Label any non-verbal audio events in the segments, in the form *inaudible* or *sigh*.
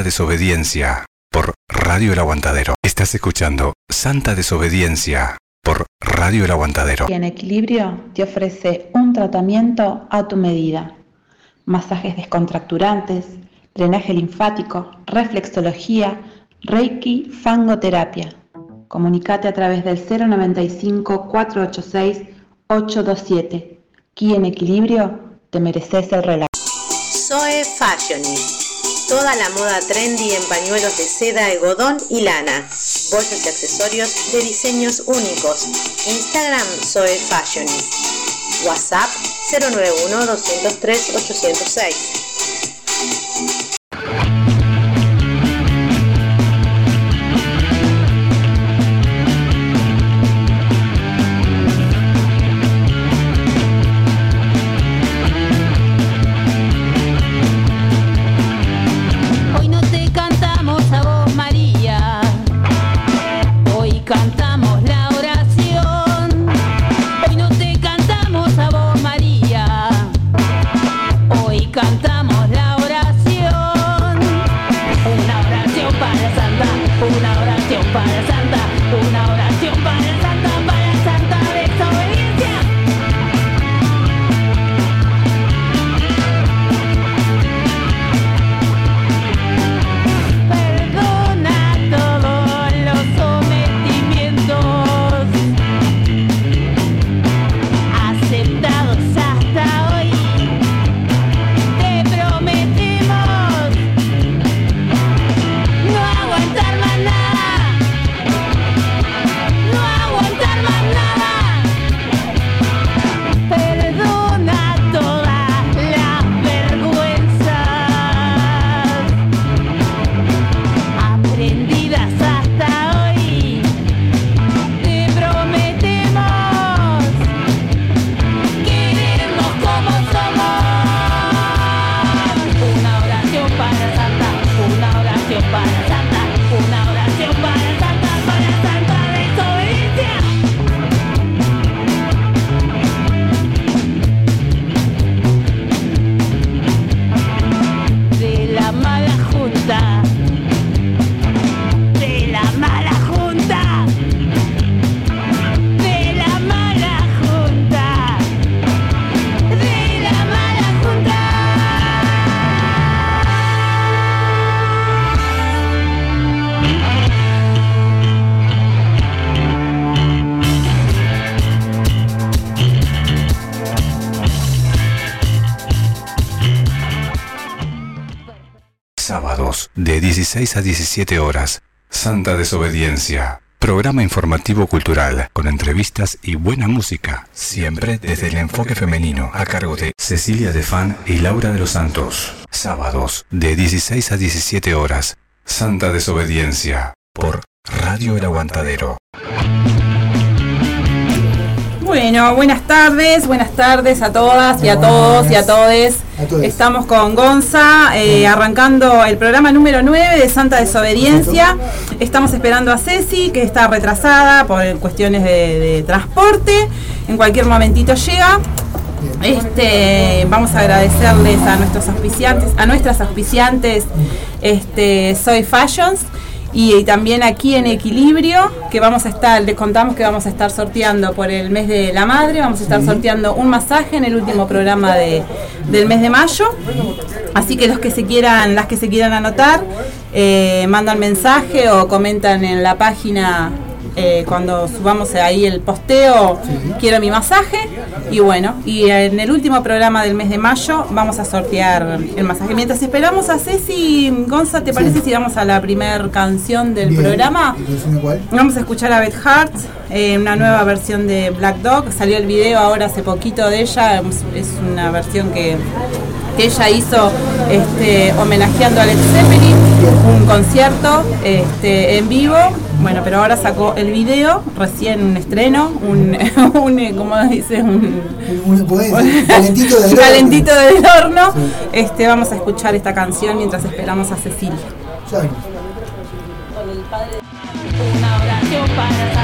Santa Desobediencia por Radio El Aguantadero. Estás escuchando Santa Desobediencia por Radio El Aguantadero. Y en equilibrio te ofrece un tratamiento a tu medida. Masajes descontracturantes, drenaje linfático, reflexología, reiki, fangoterapia. Comunicate a través del 095 486 827. Aquí en equilibrio te mereces el relato. Zoe Fashionist. Toda la moda trendy en pañuelos de seda, algodón y lana. Bolsos y accesorios de diseños únicos. Instagram Zoe Fashionist. WhatsApp 091 203 806. 16 a 17 horas. Santa Desobediencia. Programa informativo cultural, con entrevistas y buena música, siempre desde el enfoque femenino, a cargo de Cecilia Defan y Laura de los Santos. Sábados, de 16 a 17 horas. Santa Desobediencia, por Radio El Aguantadero. Bueno, buenas tardes, buenas tardes a todas y a todos y a todes. Estamos con Gonza, eh, arrancando el programa número 9 de Santa Desobediencia. Estamos esperando a Ceci, que está retrasada por cuestiones de, transporte. En cualquier momentito llega. Este, vamos a agradecerles a nuestros auspiciantes, a nuestras auspiciantes, este, Soy Fashions y, también aquí en Equilibrio, que vamos a estar, les contamos que vamos a estar sorteando por el mes de la madre, vamos a estar sorteando un masaje en el último programa de, del mes de mayo. Así que los que se quieran, las que se quieran anotar, eh, mandan mensaje o comentan en la página eh, cuando subamos ahí el posteo, quiero mi masaje. Y bueno, y en el último programa del mes de mayo vamos a sortear el masaje. Mientras esperamos a Ceci, Gonza, ¿te parece si vamos a la primera canción del programa? Vamos a escuchar a Beth Hart, eh, una nueva versión de Black Dog. Salió el video ahora hace poquito de ella, es una versión que que ella hizo este, homenajeando a Alex Zeppelin, un concierto este, en vivo. Bueno, pero ahora sacó el video, recién un estreno, un, *laughs* un ¿cómo dice? Un, calentito, del *laughs* calentito del horno. Este, vamos a escuchar esta canción mientras esperamos a Cecilia. Una oración para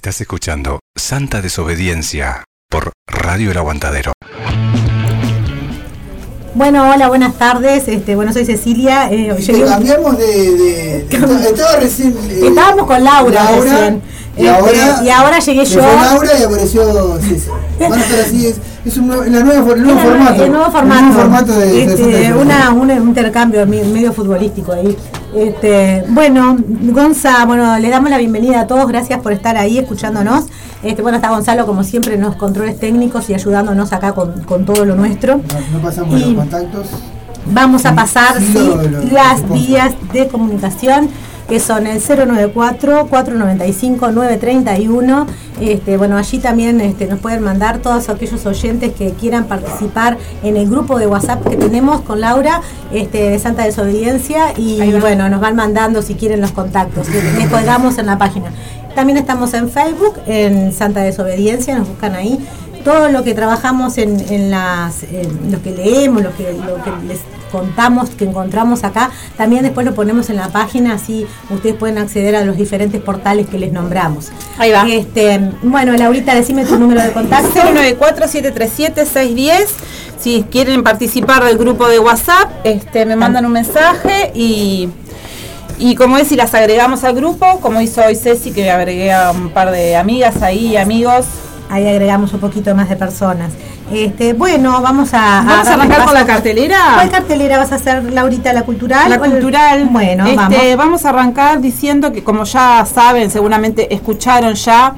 Estás escuchando Santa Desobediencia por Radio El Aguantadero. Bueno, hola, buenas tardes. Este, bueno, soy Cecilia. Eh, cambiamos de. *laughs* estaba recién. Eh, Estábamos con Laura, recién. Y, este, ahora, y ahora llegué yo. Laura y apareció César. *laughs* Van a estar así. Es, es un, nuevo, el nuevo formato. El nuevo formato. El nuevo formato de, este, una, un intercambio medio futbolístico ahí. Este, bueno, Gonza, bueno, le damos la bienvenida a todos, gracias por estar ahí escuchándonos. Este, bueno, está Gonzalo, como siempre, en los controles técnicos y ayudándonos acá con, todo lo nuestro. No, pasamos los contactos. Vamos a pasar sí, las vías de comunicación que son el 094-495-931. Este, bueno, allí también este, nos pueden mandar todos aquellos oyentes que quieran participar en el grupo de WhatsApp que tenemos con Laura este, de Santa Desobediencia y bueno, nos van mandando si quieren los contactos. Les colgamos en la página. También estamos en Facebook, en Santa Desobediencia, nos buscan ahí todo lo que trabajamos en, las lo que leemos, lo que, lo que les contamos, que encontramos acá, también después lo ponemos en la página, así ustedes pueden acceder a los diferentes portales que les nombramos. Ahí va. Este, bueno, Laurita, decime tu número de contacto. 094-737-610. Si quieren participar del grupo de WhatsApp, este, me mandan un mensaje y y como es, si las agregamos al grupo, como hizo hoy Ceci, que agregué a un par de amigas ahí, amigos. Ahí agregamos un poquito más de personas. Este, bueno, vamos a, ¿Vamos a, arrancar con la cartelera. ¿Cuál cartelera vas a hacer, Laurita? ¿La cultural? La cultural. Bueno, este, vamos. vamos. a arrancar diciendo que, como ya saben, seguramente escucharon ya,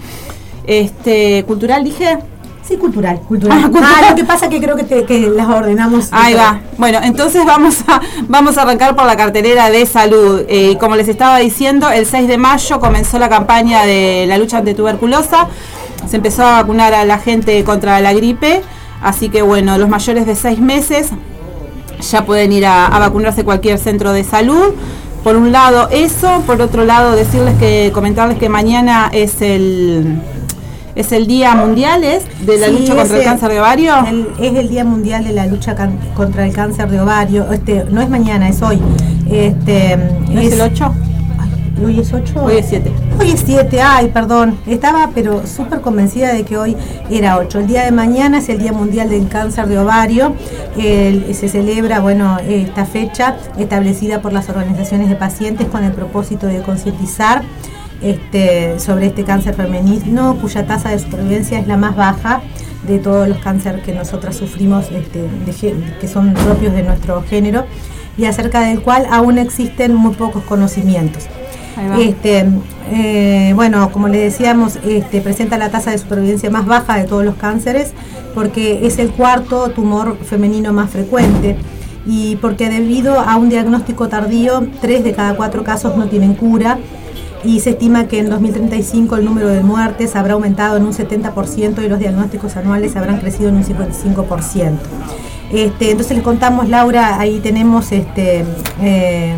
este, cultural dije. Sí, cultural, cultural. Ah, ah lo que pasa es que creo que, que las ordenamos. Ahí va. Bueno, entonces vamos a, vamos a arrancar por la cartelera de salud. Eh, como les estaba diciendo, el 6 de mayo comenzó la campaña de la lucha ante tuberculosa. Se empezó a vacunar a la gente contra la gripe. Así que bueno, los mayores de seis meses ya pueden ir a, vacunarse cualquier centro de salud. Por un lado eso, por otro lado decirles que comentarles que mañana es el es el día mundial es de la lucha contra el, cáncer de ovario. es el día mundial de la lucha contra el cáncer de ovario. Este no es mañana, es hoy. Este es, el 8? ¿Hoy es 8? Hoy es 7. Hoy es 7, ay, perdón. Estaba pero súper convencida de que hoy era 8. El día de mañana es el Día Mundial del Cáncer de Ovario. se celebra, bueno, esta fecha establecida por las organizaciones de pacientes con el propósito de concientizar este, sobre este cáncer femenino, cuya tasa de supervivencia es la más baja de todos los cánceres que nosotras sufrimos, este, que son propios de nuestro género, y acerca del cual aún existen muy pocos conocimientos. Este, eh, bueno, como le decíamos, este, presenta la tasa de supervivencia más baja de todos los cánceres porque es el cuarto tumor femenino más frecuente y porque debido a un diagnóstico tardío, tres de cada cuatro casos no tienen cura y se estima que en 2035 el número de muertes habrá aumentado en un 70% y los diagnósticos anuales habrán crecido en un 55%. Este, entonces les contamos, Laura, ahí tenemos este, eh,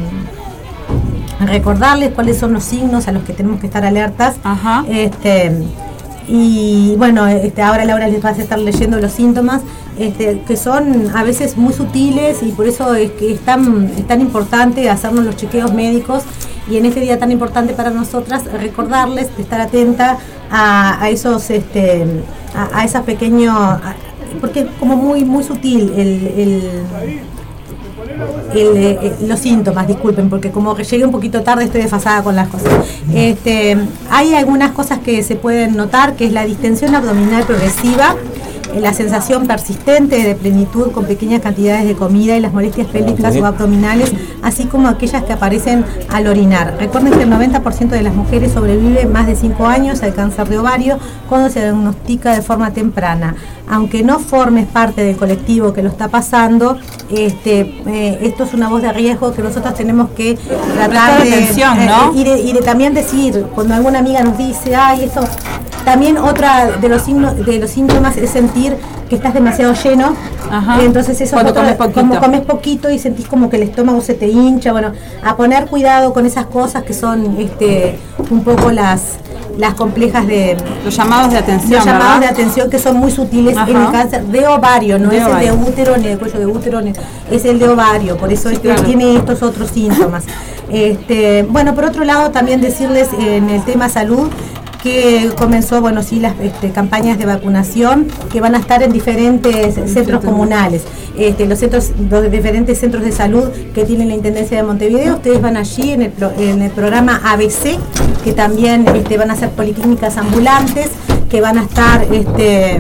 recordarles cuáles son los signos a los que tenemos que estar alertas. Este, y bueno, este, ahora Laura les va a estar leyendo los síntomas, este, que son a veces muy sutiles y por eso es que es tan, es tan importante hacernos los chequeos médicos y en este día tan importante para nosotras recordarles de estar atenta a, esos este, a, a esas pequeños porque es como muy muy sutil el eh, eh, los síntomas, disculpen, porque como llegué un poquito tarde estoy desfasada con las cosas. Este, hay algunas cosas que se pueden notar, que es la distensión abdominal progresiva, la sensación persistente de plenitud con pequeñas cantidades de comida y las molestias pélvicas o abdominales, así como aquellas que aparecen al orinar. Recuerden que el 90% de las mujeres sobrevive más de 5 años al cáncer de ovario cuando se diagnostica de forma temprana. Aunque no formes parte del colectivo que lo está pasando, este, eh, esto es una voz de riesgo que nosotros tenemos que tratar de, atención, eh, y, de, y de también decir, cuando alguna amiga nos dice, ay, esto también otra de los signos, de los síntomas es sentir que estás demasiado lleno. Entonces eso Cuando comes poquito. como comes poquito y sentís como que el estómago se te hincha, bueno, a poner cuidado con esas cosas que son este un poco las las complejas de los llamados de atención los llamados de atención que son muy sutiles en el cáncer de ovario no es el de útero ni de cuello de útero es el de ovario por eso es que tiene estos otros síntomas. Este bueno por otro lado también decirles en el tema salud que comenzó, bueno, sí, las este, campañas de vacunación que van a estar en diferentes centros comunales. Este, los centros, los diferentes centros de salud que tiene la Intendencia de Montevideo, ustedes van allí en el, en el programa ABC, que también este, van a ser policlínicas ambulantes, que van a estar este,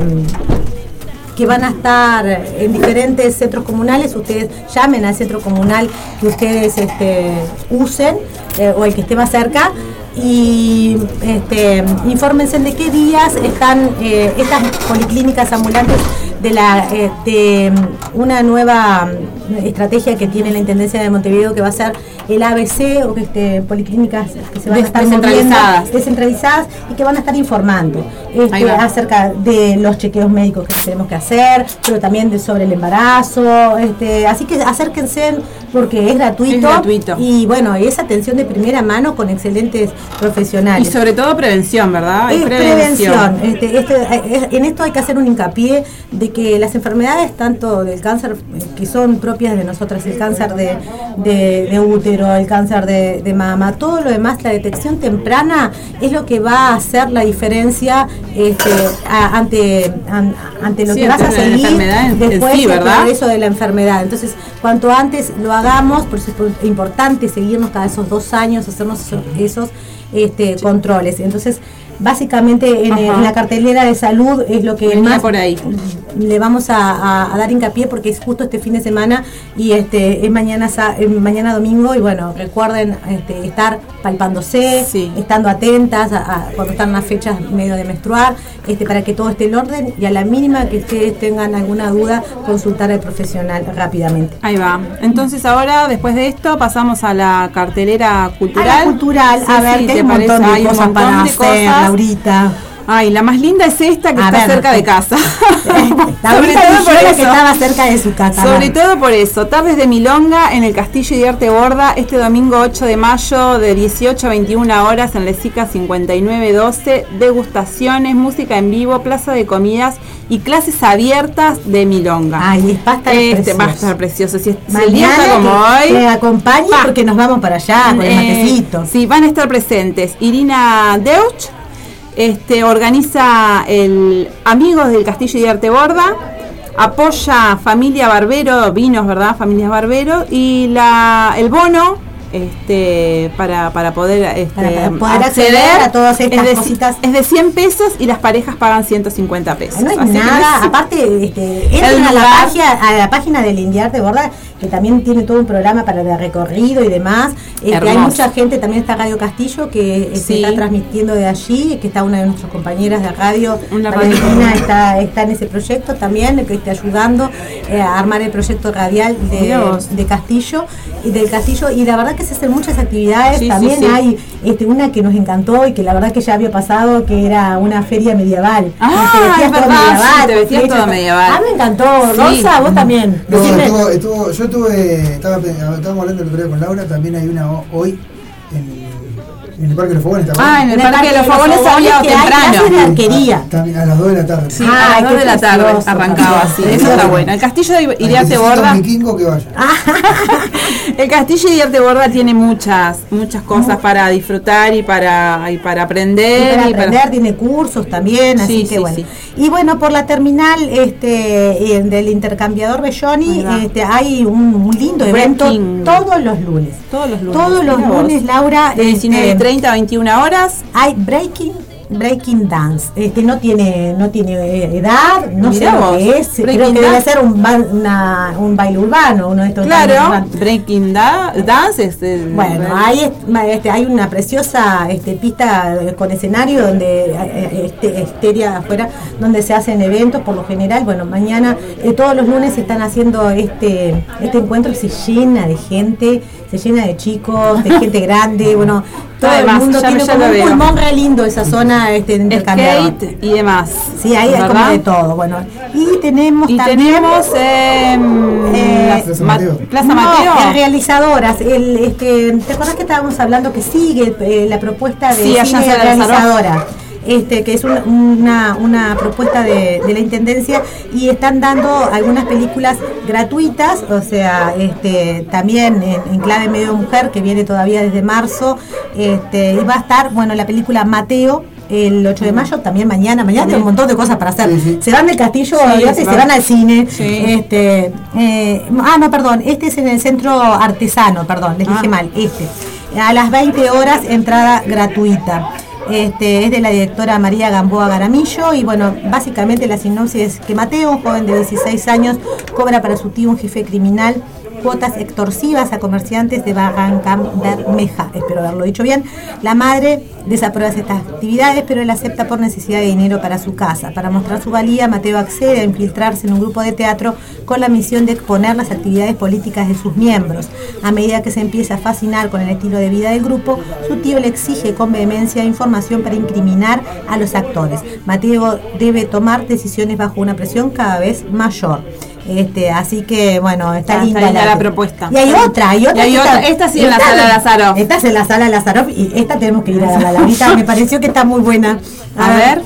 que van a estar en diferentes centros comunales, ustedes llamen al centro comunal que ustedes este, usen eh, o el que esté más cerca y este, infórmense de qué días están eh, estas policlínicas ambulantes de, la, eh, de una nueva estrategia que tiene la Intendencia de Montevideo que va a ser el ABC o que este, policlínicas que se van a estar descentralizadas. descentralizadas y que van a estar informando este, acerca de los chequeos médicos que tenemos que hacer, pero también de, sobre el embarazo. Este, así que acérquense porque es gratuito, es gratuito. y bueno, es atención de primera mano con excelentes profesionales. Y sobre todo prevención, ¿verdad? Es prevención. Este, este, en esto hay que hacer un hincapié de que las enfermedades, tanto del cáncer que son propias de nosotras, el cáncer de, de, útero, el cáncer de, mama, todo lo demás, la detección temprana es lo que va a hacer la diferencia este, ante, ante lo que vas a seguir después del progreso de la enfermedad. Entonces, cuanto antes lo hagamos, por eso es importante seguirnos cada esos dos años, hacernos esos, este, controles. Entonces, básicamente en, la cartelera de salud es lo que más por ahí. le vamos a, dar hincapié porque es justo este fin de semana y este es mañana mañana domingo y bueno recuerden este, estar palpándose estando atentas a, cuando están las fechas medio de menstruar este para que todo esté en orden y a la mínima que ustedes tengan alguna duda consultar al profesional rápidamente. Ahí va. Entonces ahora después de esto pasamos a la cartelera cultural. a cultural a ver hay un montón de cosas para hacer Laurita. Ay, la más linda es esta que está cerca de casa. *laughs* Sobre todo por eso. que estaba cerca de su casa. Sobre todo por eso. Tardes de Milonga en el Castillo de Arte Borda este domingo 8 de mayo de 18 a 21 horas en Lesica 5912. Degustaciones, música en vivo, plaza de comidas y clases abiertas de Milonga. Ay, va a estar este, precioso. Va a estar precioso. Si, el día está como hoy. Que acompañe porque nos vamos para allá con el eh, matecito. Sí, van a estar presentes Irina Deutsch este, organiza el Amigos del Castillo de Arte Borda, apoya Familia Barbero, vinos, ¿verdad? Familias Barbero, y la, el bono este, para, para poder, este, acceder, a todas estas es cositas. Es de 100 pesos y las parejas pagan 150 pesos. No hay nada, aparte, este, entren a la, página, a la página del Indiarte Borda que también tiene todo un programa para el recorrido y demás. Este, hay mucha gente, también está Radio Castillo, que se está transmitiendo de allí, que está una de nuestras compañeras de radio, una está, está en ese proyecto también, que está ayudando eh, a armar el proyecto radial de, Castillo y del Castillo. Y la verdad que se hacen muchas actividades. también hay este, una que nos encantó y que la verdad que ya había pasado, que era una feria medieval. Ah, te vestías medieval. todo medieval. Ah, me encantó. Rosa, vos también. estuvo, yo tuve, estaba, estábamos hablando el otro día con Laura, también hay una hoy en en el Parque de los Fogones también. Ah, en el, Parque, de los Fogones había temprano. de arquería. A, a, las 2 de la tarde. Sí, a las 2 de la tarde arrancaba así. Eso está bueno. El castillo de Iriarte Borda. que vaya. *laughs* el castillo de Iriarte Borda tiene muchas, muchas cosas para disfrutar y para, y para aprender. Y para aprender, tiene cursos también, así que bueno. Y bueno, por la terminal este, del intercambiador Belloni este, hay un, lindo evento todos los lunes. Todos los lunes. Todos los lunes, Laura. De 19 30 a 21 horas. Hay breaking breaking dance. Este no tiene no tiene eh, edad, no sé lo que es. Creo que debe ser un, un baile urbano, uno de estos. Claro, breaking dance. Bueno, hay este, hay una preciosa este, pista con escenario donde eh, este, esteria afuera, donde se hacen eventos por lo general. Bueno, mañana eh, todos los lunes se están haciendo este este encuentro se llena de gente, se llena de chicos, de gente grande, *laughs* bueno todo el mundo tiene como un pulmón re lindo esa zona este, Skate y demás. Sí, ahí hay como de todo. Bueno, y tenemos y también, tenemos em, eh, Plaza Mateo. Plaza Mateo. realizadoras. El, este, ¿Te acuerdas que estábamos hablando que sigue eh, la propuesta de sí, cine realizadora? Este, que es una, una, propuesta de, la Intendencia y están dando algunas películas gratuitas, o sea, este, también en, clave medio mujer, que viene todavía desde marzo, este, y va a estar, bueno, la película Mateo, el 8 de mayo, también mañana, mañana hay un montón de cosas para hacer. Se van del castillo, Sí, se van. al cine. Sí. Este, eh, ah, no, perdón, este es en el centro artesano, perdón, les dije Ah. mal, este. A las 20 horas, entrada gratuita. Este, es de la directora María Gamboa Garamillo y bueno, básicamente la sinopsis es que Mateo, un joven de 16 años, cobra para su tío un jefe criminal cuotas extorsivas a comerciantes de Barranca Bermeja, espero haberlo dicho bien. La madre desaprueba estas actividades, pero él acepta por necesidad de dinero para su casa. Para mostrar su valía, Mateo accede a infiltrarse en un grupo de teatro con la misión de exponer las actividades políticas de sus miembros. A medida que se empieza a fascinar con el estilo de vida del grupo, su tío le exige con vehemencia información para incriminar a los actores. Mateo debe tomar decisiones bajo una presión cada vez mayor. Este, así que bueno, está, Está linda, linda la propuesta. Y hay otra, hay otra. Y hay otra, esta sí en la sala Lazarov. Esta es en la sala Lazarov y esta tenemos que ir a verla. Ahorita me pareció que está muy buena. *laughs* A ver,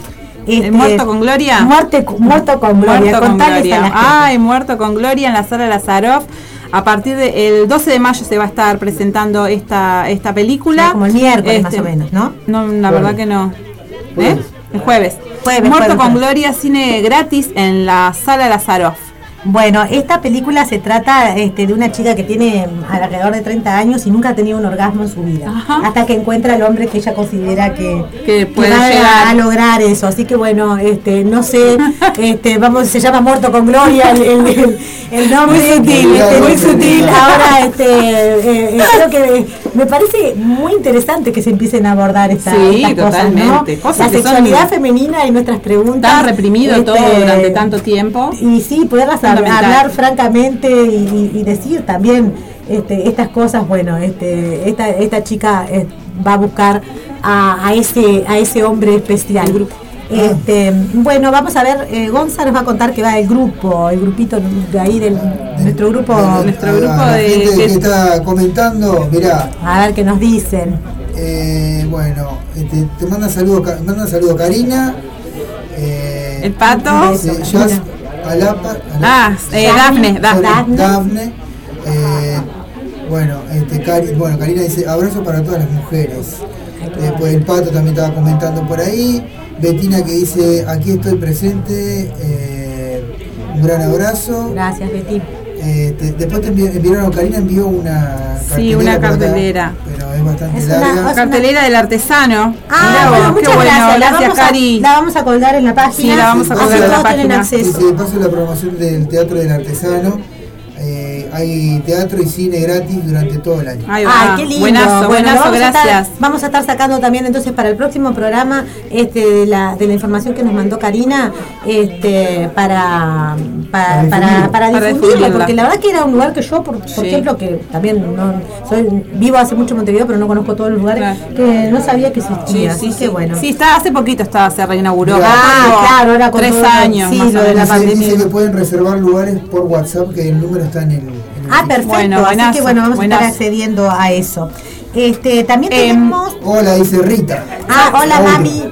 ¿el Muerto con Gloria? Muerte, muerto con Gloria. Muerto con Gloria. la. Ay, Muerto con Gloria en la sala Lazarov. A partir del 12 de mayo se va a estar presentando esta, esta película. Sí, como el miércoles más Este, o menos, ¿no? No, la verdad que no. ¿Eh? El jueves. Jueves, Muerto jueves, con jueves. Gloria, cine gratis en la sala Lazarov. Bueno, esta película se trata este, de una chica que tiene mm, alrededor de 30 años y nunca ha tenido un orgasmo en su vida. Ajá. Hasta que encuentra al hombre que ella considera que, Que puede va a- llegar. a lograr eso. Así que bueno, este, no sé, *laughs* este, vamos, se llama Muerto con Gloria el, el- el- el nombre. Muy sutil, este, muy sutil. Ahora, este, eh, eh, creo que me parece muy interesante que se empiecen a abordar esta, Sí, estas cosas, ¿no? Cosas La sexualidad femenina y nuestras preguntas. Tan reprimido todo este, durante tanto tiempo. y sí, poderlas hablar francamente y, y- y decir también este, estas cosas, bueno, este, esta, esta chica eh, va a buscar a, a ese, a ese hombre especial. Este, bueno, vamos a ver, eh, Gonza nos va a contar que va el grupo, el grupito de ahí del nuestro grupo, nuestro a grupo la de- gente que- está comentando, mirá, a ver qué nos dicen. eh, bueno, este, te manda saludo, Ca- manda saludo Karina, eh, El pato. sí, Jazz, Alapa, Ah, eh, Dafne, Dafne. Dafne, Dafne, eh, bueno, este, Cari- bueno, Karina dice abrazo para todas las mujeres. Después el pato también estaba comentando por ahí. Betina que dice aquí estoy presente. eh, un gran abrazo. Gracias, Betty. Eh, te- después te envi- enviaron, Karina envió una Sí, una acá, cartelera. pero es bastante Es una- larga. es Cartelera del artesano. Ah, Mirá bueno, muchas qué bueno, gracias. La gracias a- Cari. la vamos a colgar en la página. Sí, la vamos a colgar en la página. acceso. Dice, de paso la promoción del Teatro del Artesano. Hay teatro y cine gratis durante todo el año. Ay, qué lindo. Buenazo, Bueno, buenazo, vamos a estar- gracias. vamos a estar sacando también entonces para el próximo programa este de la, de la información que nos mandó Karina este para para, Para para, difundirla. para Para difundirla, difundirla. porque la verdad que era un lugar que yo por, por Sí. ejemplo que también no soy vivo hace mucho en Montevideo pero no conozco todos los lugares Claro. que no sabía que existía Sí, sí, así sí. que bueno Sí, está, hace poquito estaba, se reinauguró. Ah, claro, ahora con tres años. sí, lo de la pandemia. dice que pueden reservar lugares por WhatsApp, que el número está en el. Ah perfecto Bueno, así que bueno vamos a estar accediendo a eso este también Em, tenemos Hola, dice Rita. ah hola Hola. mami.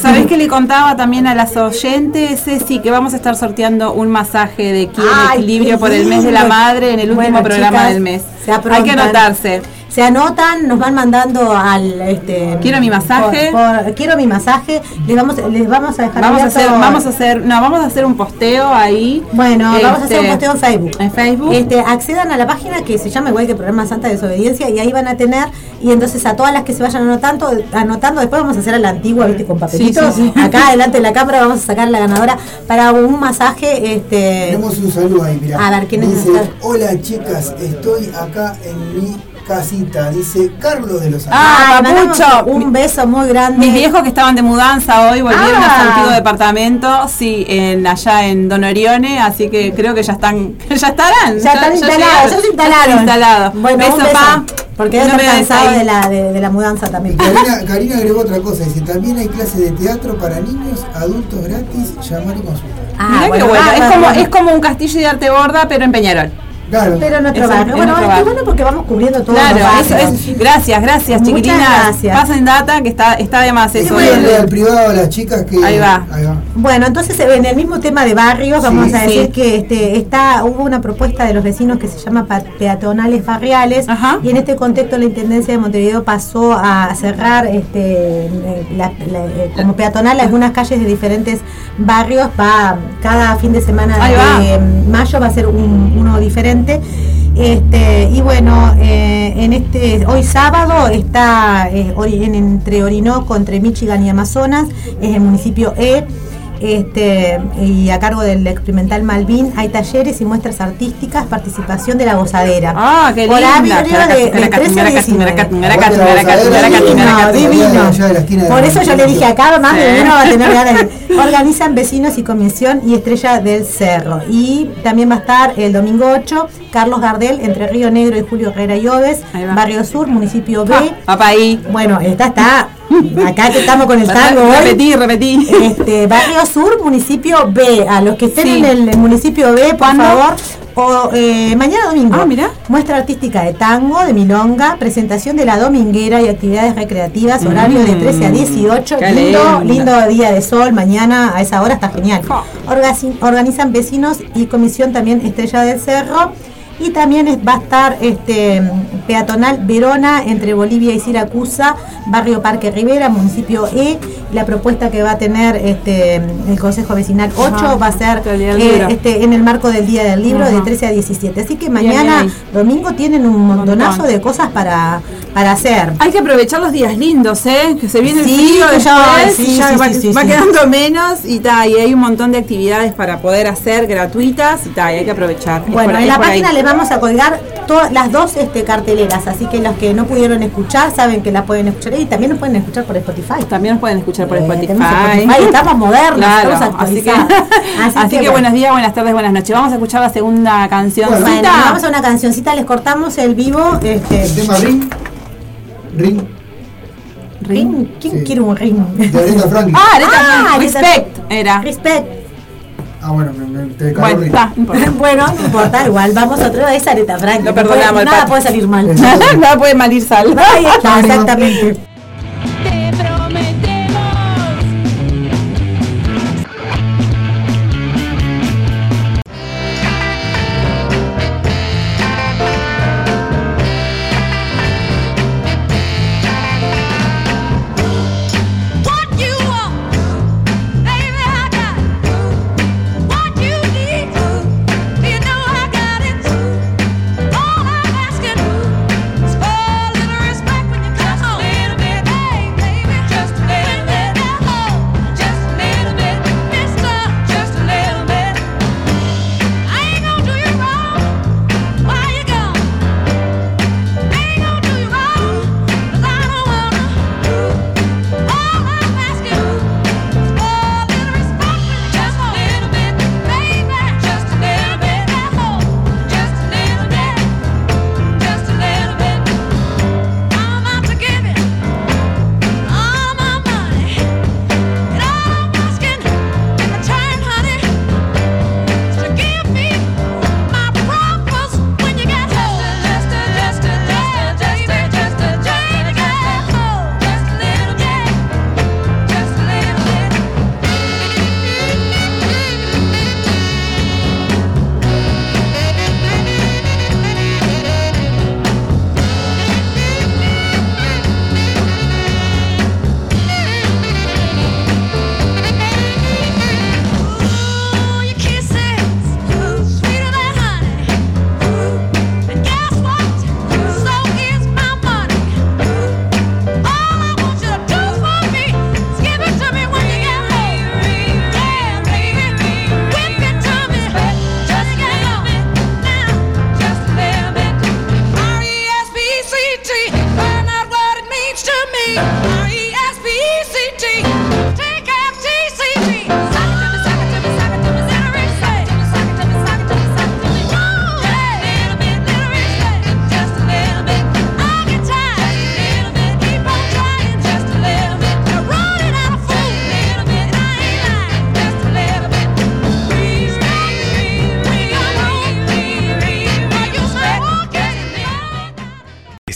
¿Sabés que le contaba también a las oyentes, Ceci, que vamos a estar sorteando un masaje de equilibrio por el mes de la madre en el último Bueno, programa chicas, del mes? se Hay que anotarse. Se anotan, nos van mandando al este Quiero mi masaje. por- por- quiero mi masaje. Les vamos les vamos a dejar Vamos a hacer, vamos a hacer, no, vamos a hacer un posteo ahí. Bueno, vamos a hacer un Este, posteo en Facebook. En Facebook. Este, accedan a la página que se llama igual que Programa Santa Desobediencia y ahí van a tener y entonces a todas las que se vayan anotando, anotando después vamos a hacer a la antigua, viste, con papelitos. Sí, sí, sí. Acá delante de la cámara vamos a sacar la ganadora para un masaje este Tenemos un saludo ahí, mirá. A ver, ¿quién es hola chicas, estoy acá en mi casita. Dice Carlos de los Ángeles. Ah, Papucho. un beso muy grande. Mis viejos que estaban de mudanza hoy volvieron Ah. a su antiguo departamento, sí, en allá en Don Orione, así que creo que ya están, *laughs* ya estarán. Ya están instalados, ya se instalaron. están instalados. Bueno, beso, un beso, pa. Porque No me cansado de la, de, de la mudanza también. Karina, Karina agregó otra cosa, dice, también hay clases de teatro para niños, adultos gratis, llamar y consultar. Ah, Mirá qué bueno, bárbaro, es como, bueno. es como un castillo de arte borda, pero en Peñarol. Claro. Pero en- barrio. en Bueno, barrio. bueno porque vamos cubriendo todo. Claro, eso es. Gracias, gracias, Muchas chiquilinas. gracias. Pasen data, que está, está de más eso. Al privado a las chicas que. Ahí va. Bueno, entonces en el mismo tema de barrios, vamos a decir sí. que este, está, hubo una propuesta de los vecinos que se llama peatonales barriales Ajá. y en este contexto la Intendencia de Montevideo pasó a cerrar este, eh, la- la- eh, como peatonal algunas calles de diferentes barrios, va cada fin de semana Ahí va. de mayo va a ser un- uno diferente. Este, y bueno, eh, en este hoy sábado está eh, entre Orinoco, entre Michigan y Amazonas, es el municipio E. Este, y a cargo del experimental Malvin hay talleres y muestras artísticas, participación de la gozadera. Ah, qué Por linda. horario de, de 13 a 19. No, divino. Por eso yo le dije acá más de uno va a tener ganas *laughs* Organizan vecinos y comisión y Estrella del Cerro. Y también va a estar el domingo 8, Carlos Gardel, entre Río Negro y Julio Herrera y Oves. Barrio Sur, municipio B. Ah, Papá ahí. Bueno, esta está, acá que estamos con el tango. Repetí, repetí. Este, Barrio Sur, municipio B. A los que estén Sí. en el, el municipio B, por ¿Cuándo? favor. O, eh, mañana domingo. Ah, mirá. Muestra artística de tango, de milonga, presentación de la dominguera y actividades recreativas, horario de 13 a 18. Mm, qué Lindo, lindo. lindo día de sol, mañana a esa hora está genial. Organizan, organizan vecinos y comisión también Estrella del Cerro. Y también va a estar este peatonal Verona entre Bolivia y Siracusa, barrio Parque Rivera, municipio E. La propuesta que va a tener este el Consejo Vecinal 8 Ajá, va a ser eh, este, en el marco del Día del Libro de Ajá. 13 a 17. Así que mañana, bien domingo, tienen un montonazo Montón. de cosas para, para hacer. Hay que aprovechar los días lindos, ¿eh? Que se viene Sí, el frío ya después, sí, ya sí, va, va quedando menos y ta, y hay un montón de actividades para poder hacer gratuitas y, ta, y hay que aprovechar. Bueno, en la por ahí. página les vamos a colgar todas las dos este, carteleras, así que los que no pudieron escuchar saben que las pueden escuchar y también nos pueden escuchar por Spotify. También nos pueden escuchar por Eh, Spotify. Spotify, *laughs* estamos modernos, Claro, estamos así que, actualizados. *laughs* así que buenos días, buenas tardes, buenas noches. Vamos a escuchar la segunda cancioncita. Bueno, vamos a una cancioncita, les cortamos el vivo. Este, El tema Ring. Ring. ring. ¿Quién Sí. quiere un ring? De Aretha Franklin. Ah, Aretha Ah, Franklin, Respect era. Respect. Ah, bueno, me, me, te cagó Bueno, está, no importa. *laughs* bueno, no importa, igual, vamos a otra vez a Aretha Franklin. Lo perdonamos, puede- Nada puede salir mal. Nada puede malir sal. Ahí está, exactamente.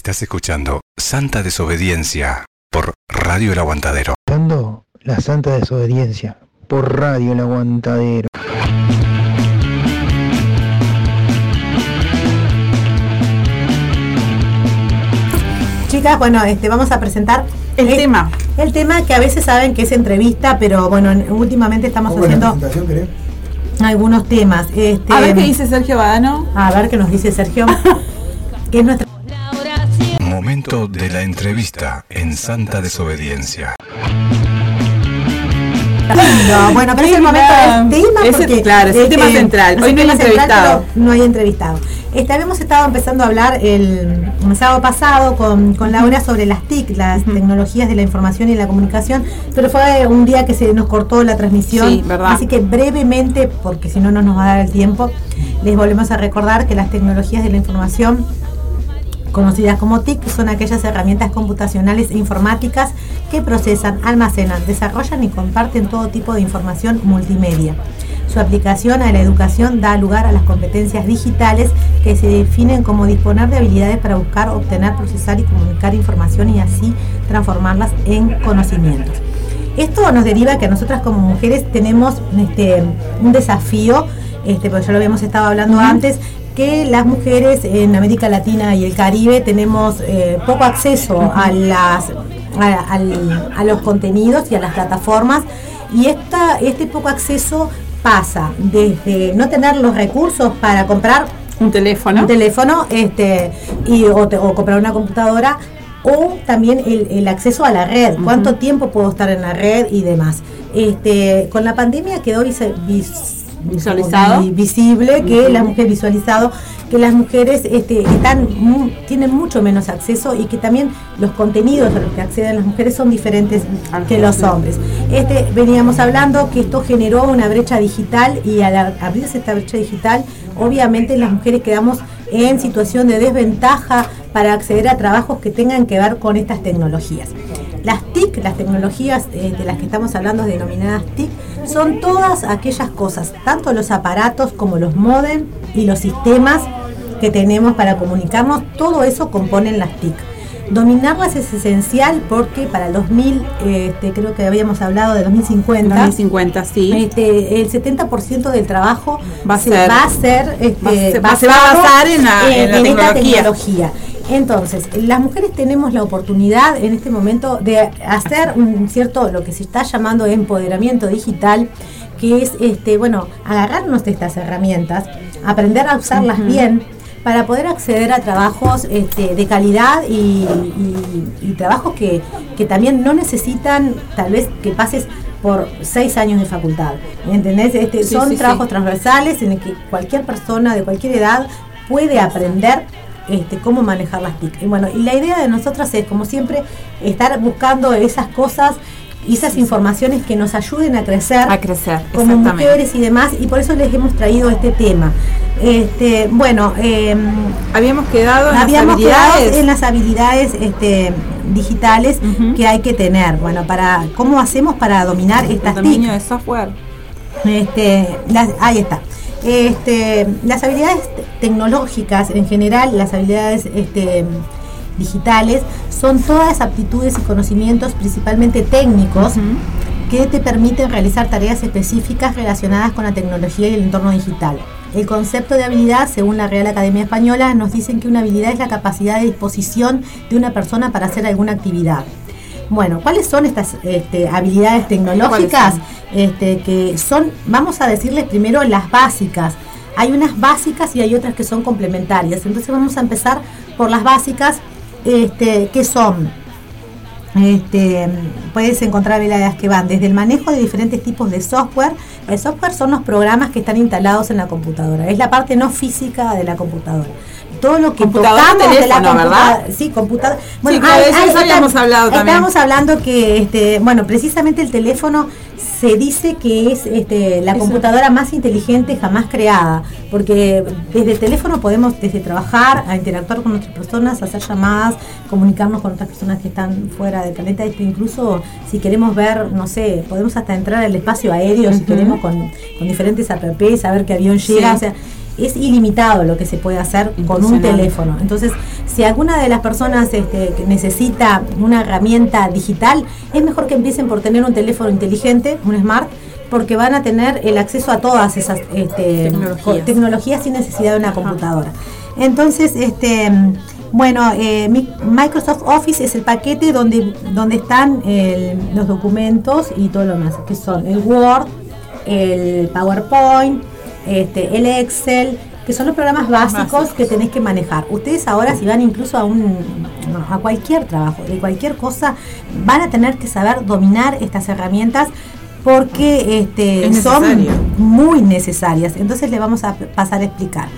Estás escuchando Santa Desobediencia por Radio El Aguantadero. Escuchando la Santa Desobediencia por Radio El Aguantadero. Chicas, bueno, este, vamos a presentar El tema. El tema que a veces saben que es entrevista, pero bueno, en- últimamente estamos ¿Cómo es la haciendo algunos temas. Este, A ver qué dice Sergio Badano. A ver qué nos dice Sergio. *laughs* que es nuestra Momento de la entrevista en Santa Desobediencia. No, bueno, pero es el momento del tema. Ese- porque, claro, es el este, tema central. Hoy no hay entrevistado. No hay entrevistado. Este, habíamos estado empezando a hablar el, el sábado pasado con, con Laura sobre las TIC, las tecnologías de la información y la comunicación, pero fue un día que se nos cortó la transmisión. Sí, verdad. Así que brevemente, porque si no, no nos va a dar el tiempo, les volvemos a recordar que las tecnologías de la información conocidas como TIC, son aquellas herramientas computacionales e informáticas que procesan, almacenan, desarrollan y comparten todo tipo de información multimedia. Su aplicación a la educación da lugar a las competencias digitales que se definen como disponer de habilidades para buscar, obtener, procesar y comunicar información y así transformarlas en conocimientos. Esto nos deriva que nosotras como mujeres tenemos este, un desafío, este, porque ya lo habíamos estado hablando antes, que las mujeres en América Latina y el Caribe tenemos eh, poco acceso a, las, a, a los contenidos y a las plataformas y esta, este poco acceso pasa desde no tener los recursos para comprar Un teléfono. un teléfono este, y, o, te- o comprar una computadora o también el, el acceso a la red, cuánto tiempo puedo estar en la red y demás. Este, con la pandemia quedó vise- vis- Visualizado. vi- visible que las mujeres visualizado que las mujeres este, están tienen mucho menos acceso y que también los contenidos a los que acceden las mujeres son diferentes que los hombres. Este, veníamos hablando que esto generó una brecha digital y al abrirse esta brecha digital, obviamente las mujeres quedamos en situación de desventaja para acceder a trabajos que tengan que ver con estas tecnologías. Las TIC, las tecnologías eh, de las que estamos hablando, denominadas TIC, son todas aquellas cosas, tanto los aparatos como los modem y los sistemas que tenemos para comunicarnos, todo eso componen las TIC. Dominarlas es esencial porque para el 2000, eh, este, creo que habíamos hablado de 2050, 2050, sí. este, el 70% del trabajo Va a se ser- va a ser este, va a se va basar en la- en la esta tecnología. tecnología. Entonces, las mujeres tenemos la oportunidad en este momento de hacer un cierto, lo que se está llamando empoderamiento digital, que es, este, bueno, agarrarnos de estas herramientas, aprender a usarlas bien para poder acceder a trabajos este, de calidad y, y- y trabajos que, que también no necesitan tal vez que pases por seis años de facultad. ¿Me entendés? Este, Sí, son sí, sí. trabajos transversales en el que cualquier persona de cualquier edad puede aprender este, cómo manejar las TIC. Y bueno, y la idea de nosotras es, como siempre, estar buscando esas cosas y esas informaciones que nos ayuden a crecer A crecer, como mujeres y demás, y por eso les hemos traído este tema. Este, bueno, em, Habíamos quedado en habíamos las habilidades. quedado en las habilidades este, digitales que hay que tener. Bueno, para cómo hacemos para dominar el estas TIC. dominio de software. Este, las- ahí está. Este, las habilidades tecnológicas en general, las habilidades este, digitales, son todas aptitudes y conocimientos principalmente técnicos que te permiten realizar tareas específicas relacionadas con la tecnología y el entorno digital. El concepto de habilidad, según la Real Academia Española, nos dicen que una habilidad es la capacidad de disposición de una persona para hacer alguna actividad. Bueno, ¿cuáles son estas este, habilidades tecnológicas? Este, que son, vamos a decirles primero las básicas. Hay unas básicas y hay otras que son complementarias. Entonces vamos a empezar por las básicas, este, que son este, puedes encontrar habilidades que van desde el manejo de diferentes tipos de software. El software son los programas que están instalados en la computadora. Es la parte no física de la computadora. Todo lo que Computadora, tocamos de la computadora. ¿verdad? Sí, computadora. Sí, que a veces habíamos hablado también. Estábamos hablando que, este, bueno, precisamente el teléfono se dice que es este, la Eso. computadora más inteligente jamás creada, porque desde el teléfono podemos desde trabajar, a interactuar con otras personas, hacer llamadas, comunicarnos con otras personas que están fuera del planeta, este, incluso si queremos ver, no sé, podemos hasta entrar al espacio aéreo si queremos con, con diferentes apps, saber qué avión llega, Sí. o sea, es ilimitado lo que se puede hacer con un teléfono. Entonces, si alguna de las personas este, necesita una herramienta digital, es mejor que empiecen por tener un teléfono inteligente, un smart, porque van a tener el acceso a todas esas este, Tecnologías. sin necesidad de una computadora. Entonces, este, bueno, eh, mi- Microsoft Office es el paquete donde, donde están el- los documentos y todo lo demás, que son el Word, el PowerPoint, este, el Excel, que son los programas básicos Básicos. que tenés que manejar. Ustedes ahora si van incluso a un a cualquier trabajo, de cualquier cosa, van a tener que saber dominar estas herramientas porque este, Es son muy necesarias. Entonces le vamos a pasar a explicar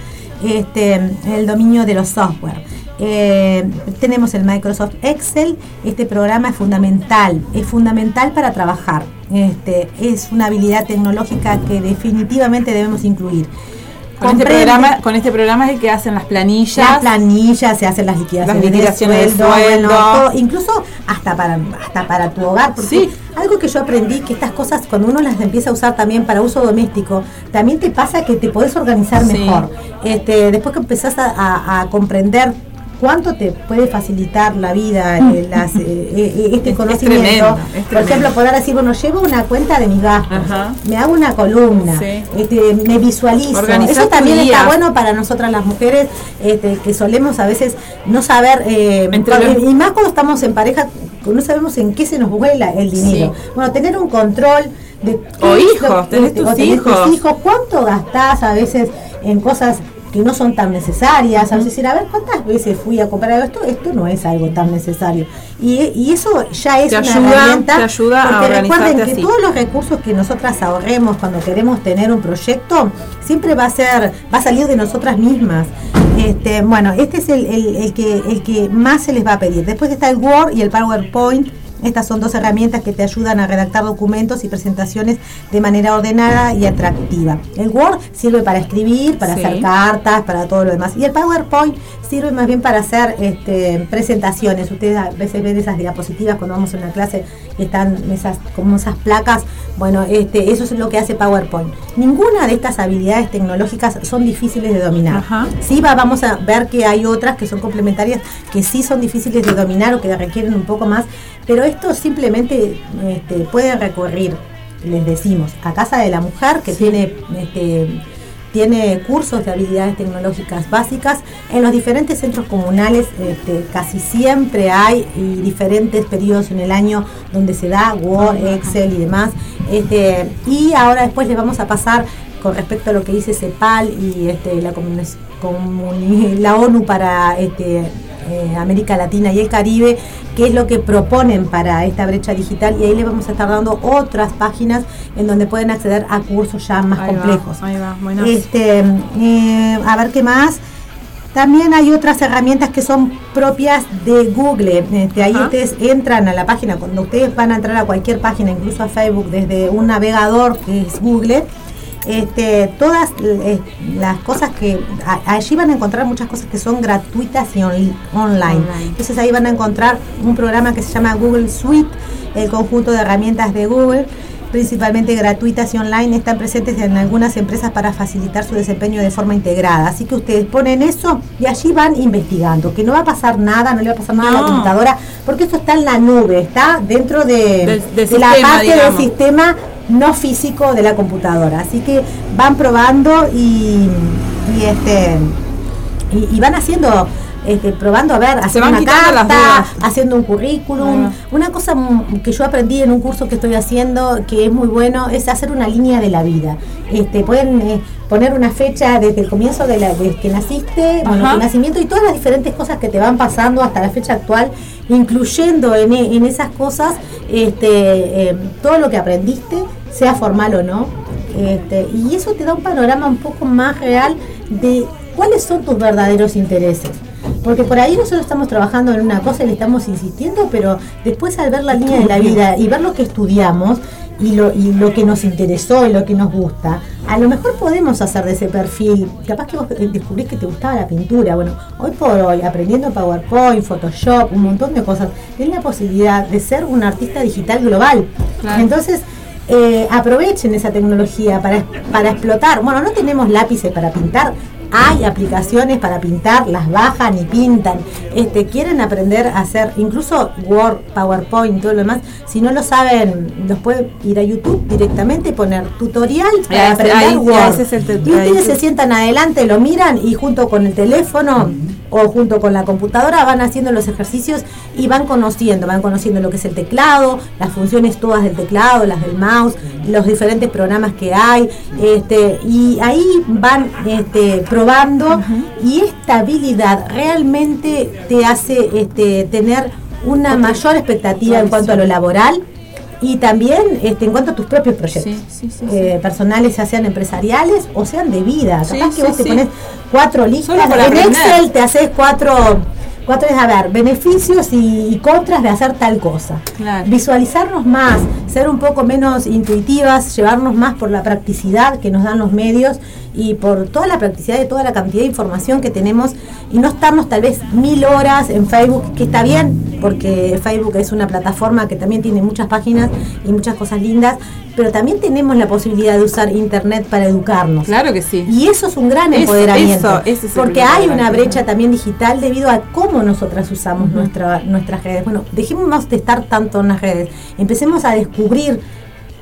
este, el dominio de los software. Eh, tenemos el Microsoft Excel. Este programa es fundamental, es fundamental para trabajar. Este, es una habilidad tecnológica que definitivamente debemos incluir. Con este, programa, con este programa es el que hacen las planillas. las planillas, se hacen las liquidaciones, Las liquidaciones de sueldo, sueldo. todo, incluso hasta para hasta para tu hogar, porque Sí. algo que yo aprendí que estas cosas cuando uno las empieza a usar también para uso doméstico, también te pasa que te podés organizar Sí. mejor. Este, después que empezás a, a- a comprender cuánto te puede facilitar la vida *laughs* eh, las, eh, eh, este Es- es conocimiento. tremendo, es Por ejemplo, poder decir, bueno, llevo una cuenta de mis gastos, Ajá. me hago una columna, Sí. este, me visualizo. Eso también día. está bueno para nosotras las mujeres este, que solemos a veces no saber, eh, los- y más cuando estamos en pareja, no sabemos en qué se nos vuela el dinero. Sí. Bueno, tener un control de O hijos, tenés tus o tenés tus hijos. hijos, cuánto gastás a veces en cosas que no son tan necesarias, a veces decir, a ver, ¿cuántas veces fui a comprar esto? Esto no es algo tan necesario. Y, y eso ya es Te una ayuda- herramienta, te ayuda a porque recuerden organizarte que así. todos los recursos que nosotras ahorremos cuando queremos tener un proyecto, siempre va a ser, va a salir de nosotras mismas. Este, bueno, este es el, el- el que, el que más se les va a pedir. Después está el Word y el PowerPoint. Estas son dos herramientas que te ayudan a redactar documentos y presentaciones de manera ordenada y atractiva. El Word sirve para escribir, para Sí. hacer cartas, para todo lo demás. Y el PowerPoint sirve más bien para hacer este, presentaciones. Ustedes a veces ven esas diapositivas cuando vamos a una clase y están esas, como esas placas. Bueno, este, eso es lo que hace PowerPoint. Ninguna de estas habilidades tecnológicas son difíciles de dominar. Ajá. Sí, va- vamos a ver que hay otras que son complementarias que sí son difíciles de dominar o que requieren un poco más, pero esto simplemente este, pueden recurrir, les decimos, a Casa de la Mujer, que tiene este, tiene cursos de habilidades tecnológicas básicas. En los diferentes centros comunales este, casi siempre hay y diferentes periodos en el año donde se da Word, Excel y demás. Este, y ahora después les vamos a pasar con respecto a lo que dice CEPAL y este, la, la ONU para este, eh, América Latina y el Caribe, qué es lo que proponen para esta brecha digital y ahí les vamos a estar dando otras páginas en donde pueden acceder a cursos ya más Ahí va, complejos. ahí va, buenazo. Este, eh, a ver qué más. También hay otras herramientas que son propias de Google. Este, ahí Ajá. ustedes entran a la página, cuando ustedes van a entrar a cualquier página, incluso a Facebook, desde un navegador que es Google, este, todas eh, las cosas que a- allí van a encontrar muchas cosas que son gratuitas y on- online. Online. Entonces ahí van a encontrar un programa que se llama Google Suite, el conjunto de herramientas de Google, principalmente gratuitas y online, están presentes en algunas empresas para facilitar su desempeño de forma integrada. Así que ustedes ponen eso y allí van investigando, que no va a pasar nada, no le va a pasar nada a la computadora, porque esto está en la nube, está dentro de, Del- del de la parte digamos. del sistema no físico de la computadora. Así que van probando y, y este y, y van haciendo este, probando a ver, van una carta, haciendo un currículum. Una cosa que yo aprendí en un curso que estoy haciendo que es muy bueno es hacer una línea de la vida. Este, pueden eh, poner una fecha desde el comienzo de la desde que naciste, bueno, Ajá. tu nacimiento y todas las diferentes cosas que te van pasando hasta la fecha actual, incluyendo en, e- en esas cosas este, eh, todo lo que aprendiste, sea formal o no. Este, y eso te da un panorama un poco más real de cuáles son tus verdaderos intereses. Porque por ahí nosotros estamos trabajando en una cosa y le estamos insistiendo, pero después al ver la línea de la vida y ver lo que estudiamos y lo, y lo que nos interesó y lo que nos gusta, a lo mejor podemos hacer de ese perfil. Capaz que vos descubrís que te gustaba la pintura. Bueno, hoy por hoy, aprendiendo PowerPoint, Photoshop, un montón de cosas, tenés la posibilidad de ser un artista digital global. Claro. Entonces, eh, aprovechen esa tecnología para, para explotar. Bueno, no tenemos lápices para pintar, Hay aplicaciones para pintar, las bajan y pintan. Este, quieren aprender a hacer incluso Word, PowerPoint, todo lo demás. Si no lo saben, los pueden ir a YouTube directamente y poner tutorial para aprender ahí- Word. y ustedes se sientan adelante, lo miran y junto con el teléfono o junto con la computadora van haciendo los ejercicios y van conociendo, van conociendo lo que es el teclado, las funciones todas del teclado, las del mouse, los diferentes programas que hay, este, y ahí van este, probando y esta habilidad realmente te hace este, tener una mayor expectativa en cuanto a lo laboral y también este, en cuanto a tus propios proyectos Sí, sí, sí, sí. eh, personales, ya sean empresariales o sean de vida. Capaz que vos te pones cuatro listas. En. Excel te haces cuatro, cuatro es a ver, beneficios y, y contras de hacer tal cosa. Claro. Visualizarnos más, ser un poco menos intuitivas, llevarnos más por la practicidad que nos dan los medios y por toda la practicidad de toda la cantidad de información que tenemos y no estarnos tal vez mil horas en Facebook, que está bien, porque Facebook es una plataforma que también tiene muchas páginas y muchas cosas lindas, pero también tenemos la posibilidad de usar Internet para educarnos. Claro que sí. Y eso es un gran Eso- empoderamiento. eso- ese es el porque hay una brecha también digital debido a cómo nosotras usamos nuestra, nuestras redes. Bueno, dejémonos de estar tanto en las redes. Empecemos a descubrir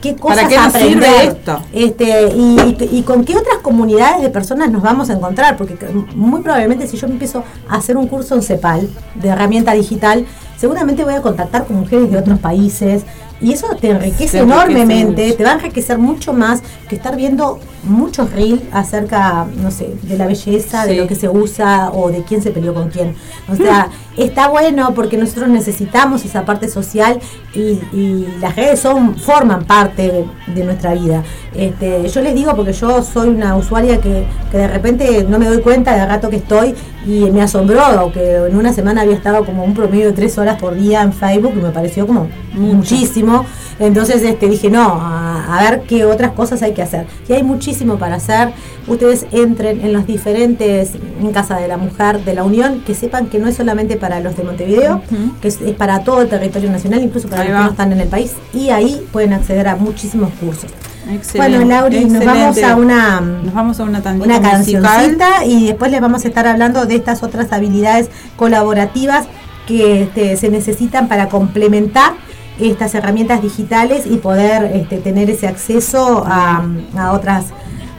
qué cosas ¿Para qué nos aprender. sirve esto? Este, y, y con qué otras comunidades de personas nos vamos a encontrar. Porque muy probablemente si yo empiezo a hacer un curso en CEPAL de herramienta digital, seguramente voy a contactar con mujeres de otros países. Y eso te enriquece Te enriquece enormemente, mucho. te va a enriquecer mucho más que estar viendo muchos reels acerca, no sé, de la belleza, de lo que se usa o de quién se peleó con quién. O sea, está bueno porque nosotros necesitamos esa parte social y, y las redes son forman parte de, de nuestra vida. Este, yo les digo porque yo soy una usuaria que, que de repente no me doy cuenta del rato que estoy y me asombró que en una semana había estado como un promedio de tres horas por día en Facebook y me pareció como muchísimo. Entonces este, dije, no, a, a ver qué otras cosas hay que hacer. Y hay muchísimo para hacer. Ustedes entren en los diferentes, en Casa de la Mujer de la Unión, que sepan que no es solamente para los de Montevideo, que es, es para todo el territorio nacional, incluso para Ahí los va. que no están en el país. Y ahí pueden acceder a muchísimos cursos. Excelente, bueno, Lauri, nos vamos a una Nos vamos a una una cancioncita y después les vamos a estar hablando de estas otras habilidades colaborativas que este, se necesitan para complementar estas herramientas digitales y poder este, tener ese acceso a, a otras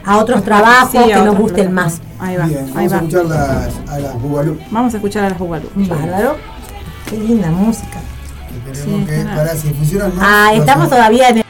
a otros trabajos Sí, a que nos gusten más. Ahí va, Bien, ahí vamos a escuchar las, a las Bubalú. Vamos a escuchar a las Jugalu. Bárbaro. Qué linda música. Esperemos Sí, que, claro. para si funcionan más. Ah, estamos todavía en el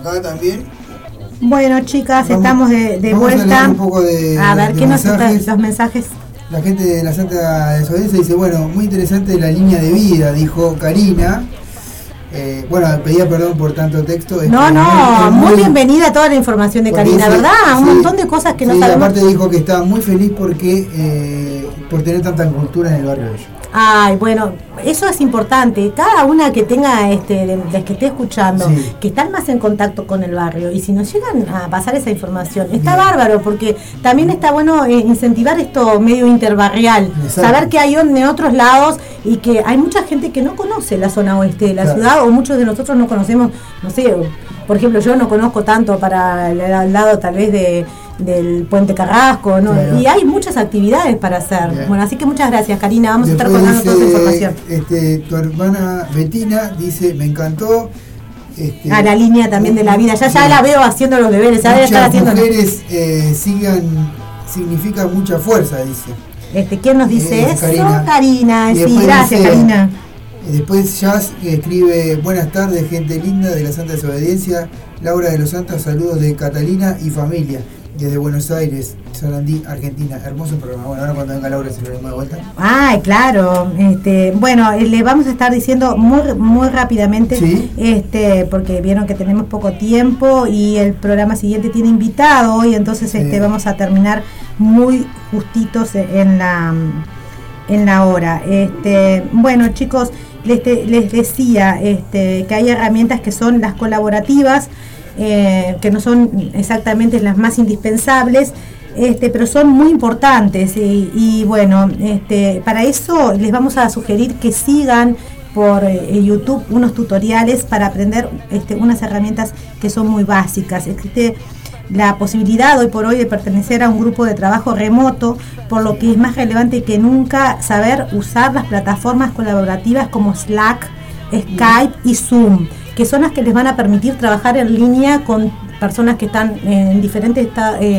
acá también. Bueno, chicas, Vamos- estamos de, de vamos vuelta. leer un poco de- a ver, de ¿qué nos mensajes. los mensajes? La gente de la Santa Desobediencia dice, bueno, muy interesante la línea de vida, dijo Karina. Eh, bueno, pedía perdón por tanto texto. es No, no, es muy bienvenida toda la información de Karina, dice- ¿verdad? Un montón de cosas que no sí, sabemos. aparte dijo que estaba muy feliz porque eh, por tener tanta cultura en el barrio de ellos. Ay, bueno, eso es importante. Cada una que tenga, este, las que esté escuchando, Sí. que están más en contacto con el barrio y si nos llegan a pasar esa información, está Bien. bárbaro porque también está bueno eh, incentivar esto medio interbarrial, Exacto. saber que hay de otros lados y que hay mucha gente que no conoce la zona oeste de la Claro. ciudad o muchos de nosotros no conocemos, no sé, por ejemplo, yo no conozco tanto para el lado tal vez de del puente Carrasco, ¿no? Claro. Y hay muchas actividades para hacer. Bien. Bueno, así que muchas gracias, Karina. Vamos a estar colgando toda esa información. Este, tu hermana Betina dice, me encantó. Este, A la línea también de la vida. Ya ya la veo haciendo los deberes, ya Muchas haciendo. mujeres eh, sigan, significa mucha fuerza, dice. Este, ¿Quién nos dice Eh, eso? Karina. Karina, sí, gracias, dice- Karina. Y después Jazz escribe, buenas tardes, gente linda de la Santa Desobediencia. Laura de los Santos, saludos de Catalina y familia, desde Buenos Aires, Sarandí, Argentina. Hermoso programa. Bueno, ahora cuando venga Laura se lo damos de vuelta. Ay, claro. Este, bueno, eh, le vamos a estar diciendo muy muy rápidamente, Sí. este, porque vieron que tenemos poco tiempo y el programa siguiente tiene invitado hoy, entonces Sí. este, vamos a terminar muy justitos en la en la hora. Este, bueno, chicos, les, les decía este, que hay herramientas que son las colaborativas, eh, que no son exactamente las más indispensables, este, pero son muy importantes. Y, bueno, este, para eso les vamos a sugerir que sigan por eh, YouTube unos tutoriales para aprender este, unas herramientas que son muy básicas. Existe la posibilidad hoy por hoy de pertenecer a un grupo de trabajo remoto, por lo que es más relevante que nunca saber usar las plataformas colaborativas como Slack, Skype y Zoom, que son las que les van a permitir trabajar en línea con personas que están en diferentes eh,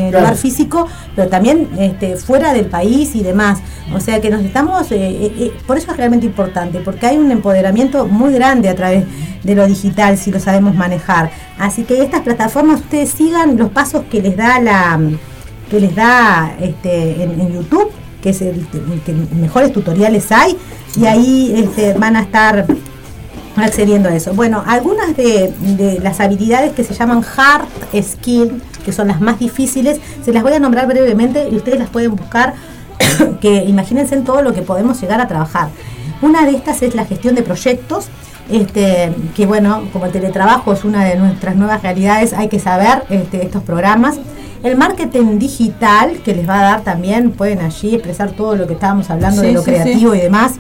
Claro. lugar físico, pero también este, fuera del país y demás. O sea que nos estamos, eh, eh, eh, por eso es realmente importante, porque hay un empoderamiento muy grande a través de lo digital si lo sabemos manejar. Así que estas plataformas ustedes sigan los pasos que les da la que les da este, en, en YouTube, que es el, el que mejores tutoriales hay, y ahí este, van a estar accediendo a eso. Bueno, algunas de, de las habilidades que se llaman hard skill, que son las más difíciles, se las voy a nombrar brevemente y ustedes las pueden buscar, *coughs* que imagínense en todo lo que podemos llegar a trabajar. Una de estas es la gestión de proyectos, este, que bueno, como el teletrabajo es una de nuestras nuevas realidades, hay que saber este, estos programas. El marketing digital, que les va a dar también, pueden allí expresar todo lo que estábamos hablando Sí, de lo sí, creativo y demás.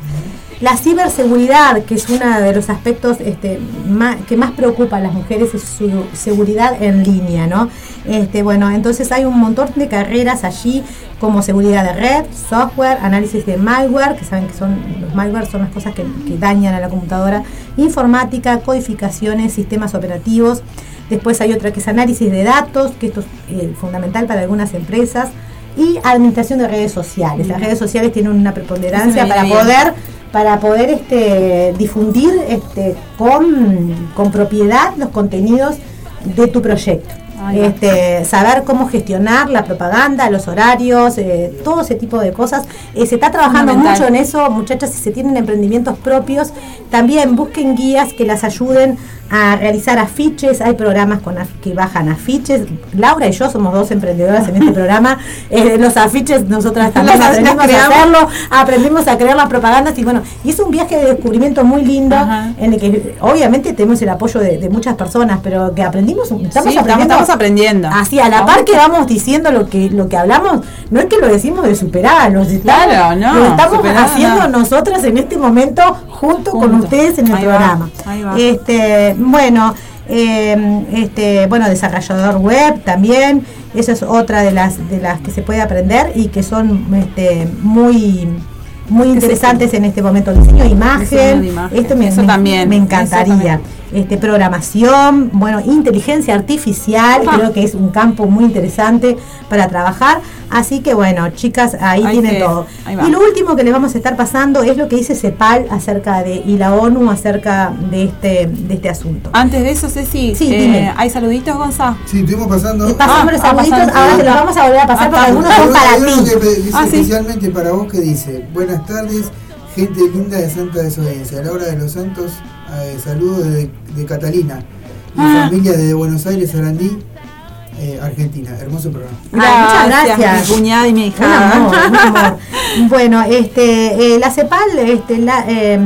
La ciberseguridad, que es uno de los aspectos este, ma- que más preocupa a las mujeres, es su seguridad en línea, ¿no? Este, bueno, entonces hay un montón de carreras allí, como seguridad de red, software, análisis de malware, que saben que son los malware son las cosas que, que dañan a la computadora, informática, codificaciones, sistemas operativos. Después hay otra que es análisis de datos, que esto es eh, fundamental para algunas empresas, y administración de redes sociales. Las redes sociales tienen una preponderancia para poder para poder este, difundir este, con, con propiedad los contenidos de tu proyecto. Este, saber cómo gestionar la propaganda, los horarios, eh, todo ese tipo de cosas. Eh, se está trabajando mucho en eso, muchachas, si se tienen emprendimientos propios, también busquen guías que las ayuden a realizar afiches. Hay programas con af- que bajan afiches. Laura y yo somos dos emprendedoras en este *laughs* programa. Eh, los afiches nosotras *laughs* también Las- las aprendimos a hacerlo, aprendimos a crear las propagandas y bueno, y es un viaje de descubrimiento muy lindo Ajá. en el que obviamente tenemos el apoyo de, de muchas personas, pero que aprendimos, estamos Sí, estamos, aprendiendo. estamos aprendiendo. Así, a la par que vamos diciendo lo que lo que hablamos, no es que lo decimos de superar, estamos, Claro, no, lo estamos superar, haciendo no. nosotras en este momento junto, con ustedes en el Ahí va, programa. ahí va. Este, bueno, eh, este, bueno, desarrollador web también, esa es otra de las de las que se puede aprender y que son este, muy muy interesantes en este momento. Diseño de Diseño imagen, de imagen, esto me, eso me- también, me eso encantaría. también. Este, programación, bueno, inteligencia artificial, creo que es un campo muy interesante para trabajar. Así que bueno, chicas, ahí Ahí tienen todo. ahí. Y lo último que les vamos a estar pasando es lo que dice CEPAL acerca de, y la ONU acerca de este, de este asunto. Antes de eso, Ceci, Sí, eh, dime. ¿hay saluditos, Gonza? Sí, estuvimos pasando. Pasamos Ah, los saluditos, pasando. ahora te los vamos a volver a pasar Ah, porque algunos son para ti. Ah, sí. especialmente para vos que dice, buenas tardes, gente linda de Santa Desobediencia. A la hora de los santos, eh, saludos de, de Catalina y Ah. familia de Buenos Aires, Sarandí, eh, Argentina. Hermoso programa. Muchas gracias. Mi cuñada y mi Un hija. amor, un amor. *laughs* Bueno, este, eh, la CEPAL, este, la, eh,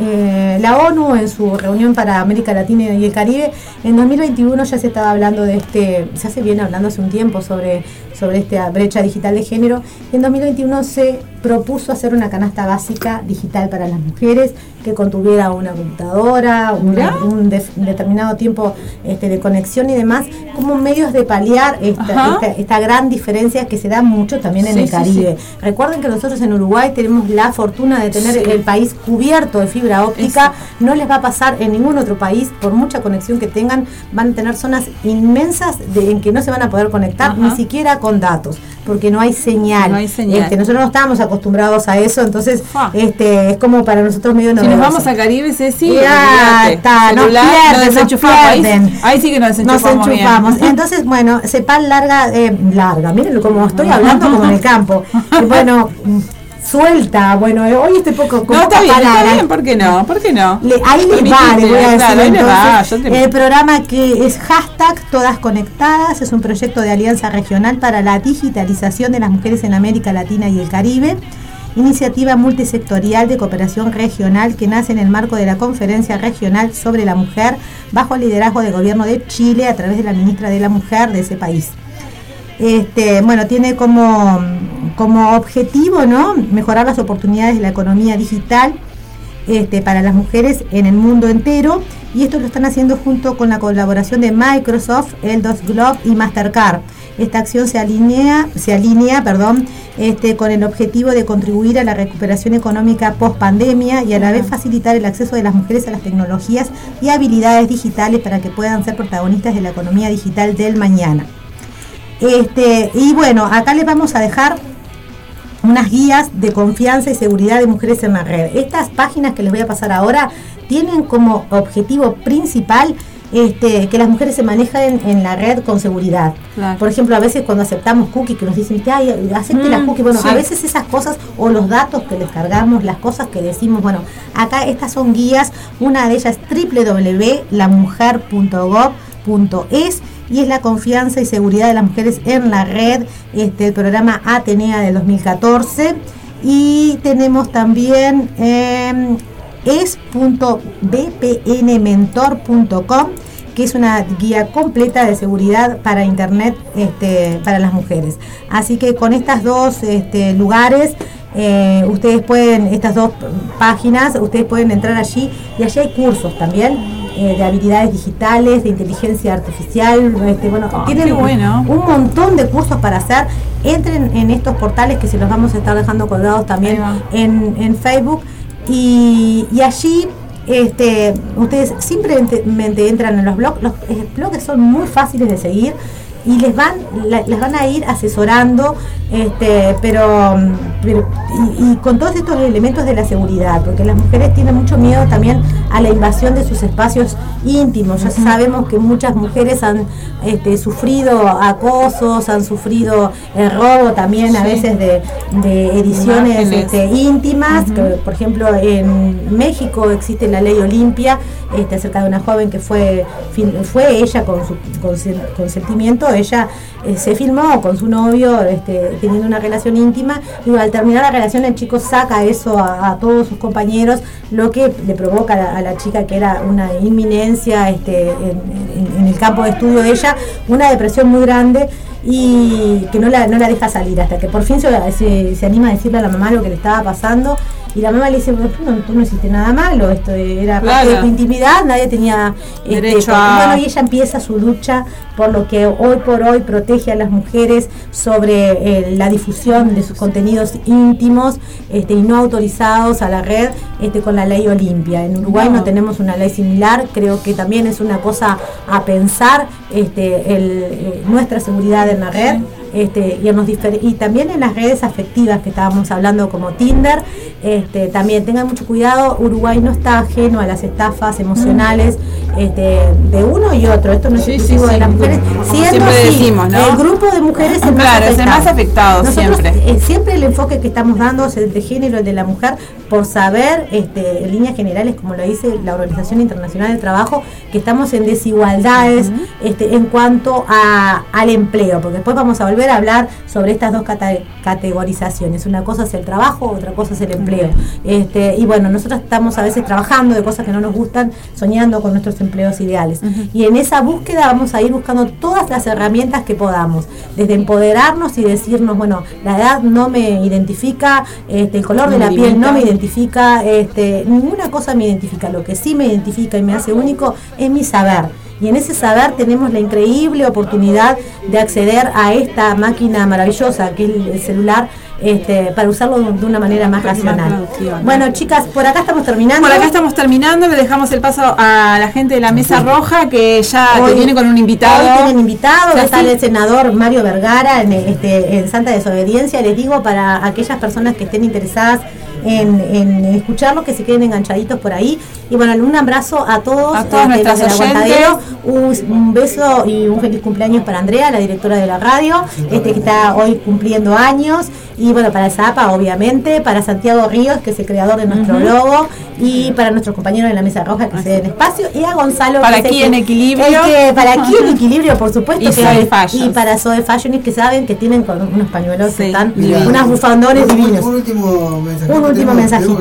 eh, la ONU en su reunión para América Latina y el Caribe, en 2021 ya se estaba hablando de este, ya se viene hablando hace un tiempo sobre, sobre esta brecha digital de género, y en 2021 se propuso hacer una canasta básica digital para las mujeres que contuviera una computadora, un determinado tiempo este, de conexión y demás, como medios de paliar esta, esta, esta gran diferencia que se da mucho también en Sí, el sí, Caribe. Recuerden que nosotros en Uruguay tenemos la fortuna de tener el país cubierto de fibra óptica. No les va a pasar en ningún otro país, por mucha conexión que tengan, van a tener zonas inmensas de, en que no se van a poder conectar Ajá. ni siquiera con datos, porque no hay señal. No hay señal. Este, nosotros no estábamos acostumbrados a eso, entonces este, es como para nosotros medio Si nos novedoso. vamos al Caribe, Ceci, Ya está, nos pierden, nos nos. Ahí, pierden. ahí sí que nos Nos desenchufamos. bien. enchufamos. Entonces, bueno, Cepal larga, eh, larga, miren cómo estoy hablando como en el campo. Bueno, suelta, bueno, eh, hoy estoy poco con No, está bien, está palabras. bien, ¿por qué no? ¿Por qué no? Le- ahí les va, les voy a decir claro, ahí va, entonces, yo te- el programa que es hashtag Todas Conectadas, es un proyecto de alianza regional para la digitalización de las mujeres en América Latina y el Caribe, iniciativa multisectorial de cooperación regional que nace en el marco de la Conferencia Regional sobre la Mujer bajo el liderazgo del gobierno de Chile a través de la ministra de la Mujer de ese país. Este, bueno, tiene como, como objetivo ¿no? mejorar las oportunidades de la economía digital este, para las mujeres en el mundo entero y esto lo están haciendo junto con la colaboración de Microsoft, Eldos Globe y Mastercard. Esta acción se alinea, se alinea perdón, este, con el objetivo de contribuir a la recuperación económica post pandemia y a la vez facilitar el acceso de las mujeres a las tecnologías y habilidades digitales para que puedan ser protagonistas de la economía digital del mañana. Este, y bueno, acá les vamos a dejar unas guías de confianza y seguridad de mujeres en la red. Estas páginas que les voy a pasar ahora tienen como objetivo principal este, que las mujeres se manejen en la red con seguridad. Claro. Por ejemplo, a veces cuando aceptamos cookies, que nos dicen, ay, acepte las Mm, cookies, bueno, sí. a veces esas cosas o los datos que descargamos, las cosas que decimos, bueno, acá estas son guías, una de ellas es www.lamujer.gov.es y es la confianza y seguridad de las mujeres en la red, este, el programa Atenea del 2014. Y tenemos también eh, es.bpnmentor.com que es una guía completa de seguridad para internet este, para las mujeres. Así que con estas dos este, lugares, eh, ustedes pueden, estas dos páginas, ustedes pueden entrar allí y allí hay cursos también eh, de habilidades digitales, de inteligencia artificial, este, bueno, Ah, tienen bueno. un montón de cursos para hacer. Entren en estos portales que se los vamos a estar dejando colgados también en, en Facebook y, y allí este, ustedes simplemente entran en los blogs. Los eh, blogs son muy fáciles de seguir y les van la- les van a ir asesorando este pero, mm, pero- y, y con todos estos elementos de la seguridad porque las mujeres tienen mucho miedo también a la invasión de sus espacios íntimos. Ya sabemos que muchas mujeres han este, sufrido acosos han sufrido el robo también a veces de, de ediciones este, íntimas que, por ejemplo en México existe la ley Olimpia este, acerca de una joven que fue fue ella con su consen- consentimiento ella eh, se filmó con su novio este, teniendo una relación íntima y al terminar la relación el chico saca eso a, todos sus compañeros lo que le provoca a la, chica que era una inminencia este, en, el campo de estudio de ella una depresión muy grande y que no la, no la deja salir hasta que por fin se- se anima a decirle a la mamá lo que le estaba pasando y la mamá le dice, bueno, tú no, tú no hiciste nada malo, esto era parte Claro. de tu intimidad, nadie tenía este, Derecho a- bueno, y ella empieza su lucha por lo que hoy por hoy protege a las mujeres sobre eh, la difusión de sus contenidos íntimos este, y no autorizados a la red este, con la ley Olimpia. En Uruguay no. No. tenemos una ley similar, creo que también es una cosa a pensar este, el, eh, nuestra seguridad en la red. Este, y, en los difer- y también en las redes afectivas que estábamos hablando como Tinder, este, también tengan mucho cuidado, Uruguay no está ajeno a las estafas emocionales este, de uno y otro, esto no es Sí, exclusivo sí, de las mujeres, siendo Siempre así, el grupo de mujeres es el más Claro, es el afectado. más afectado Nosotros, siempre. eh, siempre el enfoque que estamos dando es el de género, el de la mujer, por saber, este, en líneas generales, como lo dice la Organización Internacional del Trabajo, que estamos en desigualdades este, en cuanto a, al empleo, porque después vamos a volver a hablar sobre estas dos categorizaciones. Una cosa es el trabajo, otra cosa es el empleo. Este, y bueno, nosotros estamos a veces trabajando de cosas que no nos gustan, soñando con nuestros empleos ideales. Y en esa búsqueda vamos a ir buscando todas las herramientas que podamos, desde empoderarnos y decirnos, bueno, la edad no me identifica, este, el color de la piel no me identifica, este, ninguna cosa me identifica. Lo que sí me identifica y me hace único es mi saber. Y en ese saber tenemos la increíble oportunidad de acceder a esta máquina maravillosa que es el- el celular este, para usarlo de una manera más racional. Bueno, chicas, por acá estamos terminando. Por acá estamos terminando, le dejamos el paso a la gente de la mesa roja que ya que viene con un invitado. Hoy tienen invitado, Ya está sí. el senador Mario Vergara en, este, en Santa Desobediencia. Les digo para aquellas personas que estén interesadas en, en que se queden enganchaditos por ahí. Y bueno, un abrazo a todos, A todas nuestras los del oyentes. Aguantadero. Un, un beso y un feliz cumpleaños para Andrea, la directora de la radio, este que está hoy cumpliendo años. Y bueno, para Zapa, obviamente, para Santiago Ríos, que es el creador de nuestro logo, y para nuestros compañeros de la Mesa Roja que se den espacio, y a Gonzalo Para que aquí que- en Equilibrio. que- para aquí en equilibrio, por supuesto. Y que Zoe y para Zoe Fashion que saben que tienen con unos pañuelos que Sí, están, Mirá. unas bufandones un, divinos. Un último mensajito. Un último mensajito.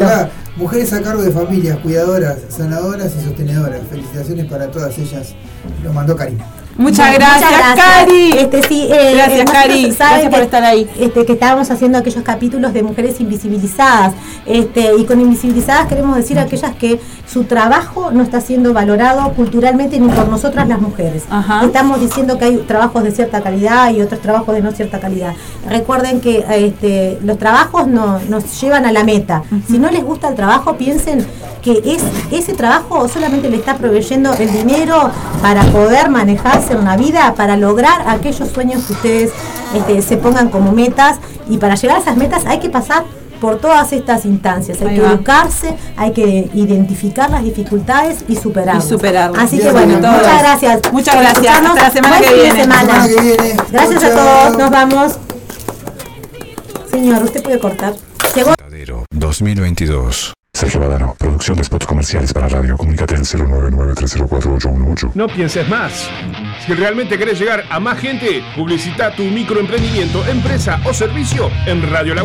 Mujeres a cargo de familias, cuidadoras, sanadoras y sostenedoras. Felicitaciones para todas ellas. Lo mandó Karina. Muchas Bueno, gracias, muchas Cari. Este, sí, eh, Gracias, Cari. Gracias por que- estar ahí. Este, que estábamos haciendo aquellos capítulos de mujeres invisibilizadas. Este, y con invisibilizadas queremos decir aquellas que su trabajo no está siendo valorado culturalmente ni por nosotras las mujeres. Ajá. Estamos diciendo que hay trabajos de cierta calidad y otros trabajos de no cierta calidad. Recuerden que este, los trabajos no, nos llevan a la meta. Si no les gusta el trabajo, piensen que es, ese trabajo solamente le está proveyendo el dinero para poder manejarse en la vida, para lograr aquellos sueños que ustedes este, se pongan como metas. Y para llegar a esas metas hay que pasar por todas estas instancias. Hay Ahí que va. educarse, hay que identificar las dificultades y superarlas. Y superarlas. Así que bueno, muchas gracias. Muchas gracias. Hasta la semana que viene. semana. La semana que viene. Gracias a todos, nos vamos. Señor, usted puede cortar. Llegó 2022. Sergio Badano, producción de spots comerciales para radio. Comunícate al 099-304-818. No pienses más. Si realmente querés llegar a más gente, publicita tu microemprendimiento, empresa o servicio en Radio La